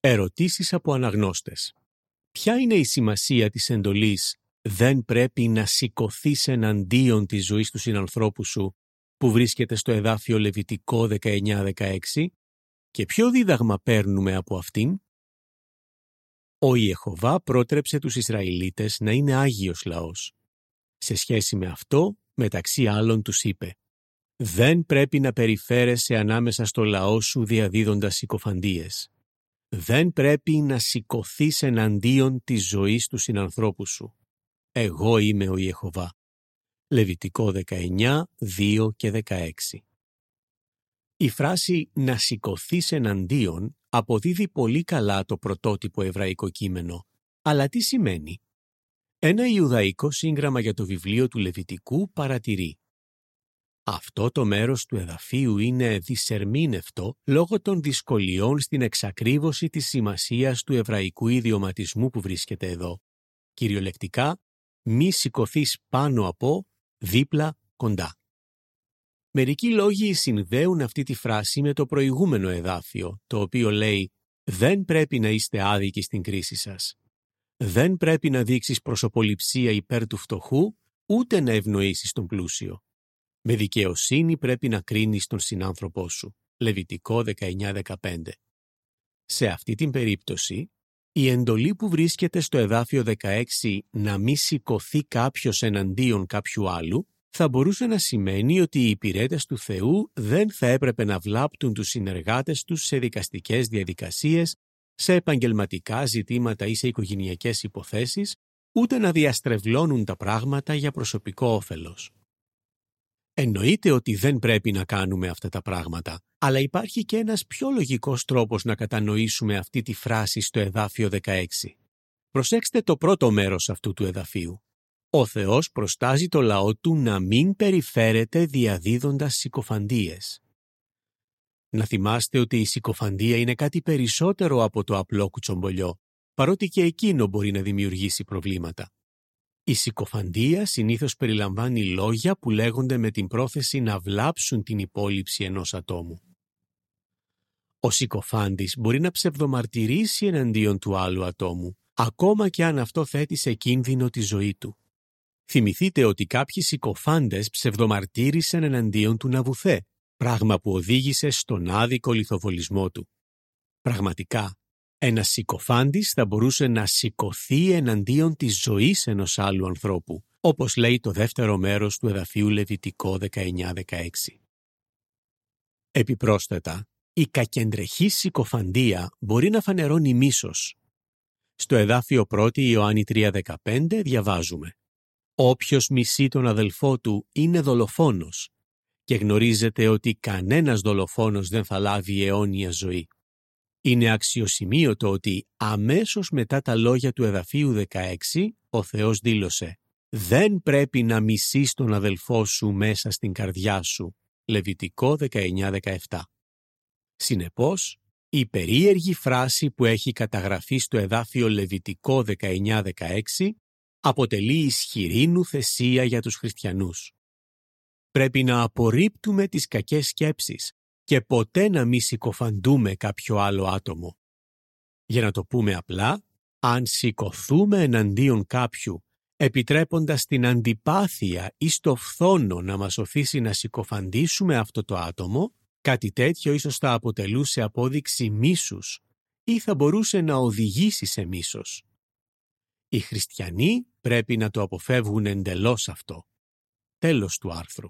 Ερωτήσεις από αναγνώστες. Ποια είναι η σημασία της εντολής «Δεν πρέπει να σηκωθείς εναντίον της ζωής του συνανθρώπου σου» που βρίσκεται στο εδάφιο Λεβιτικό 19-16 και ποιο δίδαγμα παίρνουμε από αυτήν; Ο Ιεχωβά πρότρεψε τους Ισραηλίτες να είναι Άγιος λαός. Σε σχέση με αυτό, μεταξύ άλλων τους είπε «Δεν πρέπει να περιφέρεσαι ανάμεσα στο λαό σου διαδίδοντας συκοφαντίες. Δεν πρέπει να σηκωθείς εναντίον της ζωής του συνανθρώπου σου. Εγώ είμαι ο Ιεχωβά». Λεβιτικό 19, 2 και 16 Η φράση «να σηκωθείς εναντίον» αποδίδει πολύ καλά το πρωτότυπο εβραϊκό κείμενο. Αλλά τι σημαίνει; Ένα Ιουδαϊκό σύγγραμμα για το βιβλίο του Λεβιτικού παρατηρεί αυτό το μέρος του εδαφίου είναι δυσερμήνευτο λόγω των δυσκολιών στην εξακρίβωση της σημασίας του εβραϊκού ιδιωματισμού που βρίσκεται εδώ. Κυριολεκτικά, μη σηκωθείς πάνω από, δίπλα, κοντά. Μερικοί λόγοι συνδέουν αυτή τη φράση με το προηγούμενο εδάφιο, το οποίο λέει «Δεν πρέπει να είστε άδικοι στην κρίση σας». Δεν πρέπει να δείξεις προσωποληψία υπέρ του φτωχού, ούτε να ευνοήσεις τον πλούσιο. Με δικαιοσύνη πρέπει να κρίνεις τον συνάνθρωπό σου. Λεβιτικό 19-15. Σε αυτή την περίπτωση, η εντολή που βρίσκεται στο εδάφιο 16 να μη σηκωθεί κάποιος εναντίον κάποιου άλλου θα μπορούσε να σημαίνει ότι οι υπηρέτες του Θεού δεν θα έπρεπε να βλάπτουν τους συνεργάτες τους σε δικαστικές διαδικασίες, σε επαγγελματικά ζητήματα ή σε οικογενειακές υποθέσεις, ούτε να διαστρεβλώνουν τα πράγματα για προσωπικό όφελος. Εννοείται ότι δεν πρέπει να κάνουμε αυτά τα πράγματα, αλλά υπάρχει και ένας πιο λογικός τρόπος να κατανοήσουμε αυτή τη φράση στο εδάφιο 16. Προσέξτε το πρώτο μέρος αυτού του εδαφίου. Ο Θεός προστάζει το λαό του να μην περιφέρεται διαδίδοντας συκοφαντίες. Να θυμάστε ότι η συκοφαντία είναι κάτι περισσότερο από το απλό κουτσομπολιό, παρότι και εκείνο μπορεί να δημιουργήσει προβλήματα. Η συκοφαντία συνήθως περιλαμβάνει λόγια που λέγονται με την πρόθεση να βλάψουν την υπόλοιψη ενός ατόμου. Ο συκοφάντης μπορεί να ψευδομαρτυρήσει εναντίον του άλλου ατόμου, ακόμα και αν αυτό θέτει σε κίνδυνο τη ζωή του. Θυμηθείτε ότι κάποιοι συκοφάντες ψευδομαρτύρησαν εναντίον του Ναβουθέ, πράγμα που οδήγησε στον άδικο λιθοβολισμό του. Πραγματικά, ένα συκοφάντης θα μπορούσε να σηκωθεί εναντίον της ζωής ενός άλλου ανθρώπου, όπως λέει το δεύτερο μέρος του εδαφίου Λεβιτικό 19-16. Επιπρόσθετα, η κακεντρεχή συκοφαντία μπορεί να φανερώνει μίσος. Στο εδάφιο 1 Ιωάννη 3.15 διαβάζουμε «Όποιος μισεί τον αδελφό του είναι δολοφόνος και γνωρίζετε ότι κανένας δολοφόνος δεν θα λάβει αιώνια ζωή». Είναι αξιοσημείωτο ότι αμέσως μετά τα λόγια του εδαφίου 16 ο Θεός δήλωσε «Δεν πρέπει να μισείς τον αδελφό σου μέσα στην καρδιά σου» Λεβιτικό 19-17. Συνεπώς, η περίεργη φράση που έχει καταγραφεί στο εδάφιο Λεβιτικό 19-16 αποτελεί ισχυρή νουθεσία για τους χριστιανούς. Πρέπει να απορρίπτουμε τις κακές σκέψεις, και ποτέ να μη συκοφαντούμε κάποιο άλλο άτομο. Για να το πούμε απλά, αν σηκωθούμε εναντίον κάποιου, επιτρέποντας την αντιπάθεια ή στο φθόνο να μας οθήσει να συκοφαντήσουμε αυτό το άτομο, κάτι τέτοιο ίσως θα αποτελούσε απόδειξη μίσους ή θα μπορούσε να οδηγήσει σε μίσος. Οι χριστιανοί πρέπει να το αποφεύγουν εντελώς αυτό. Τέλος του άρθρου.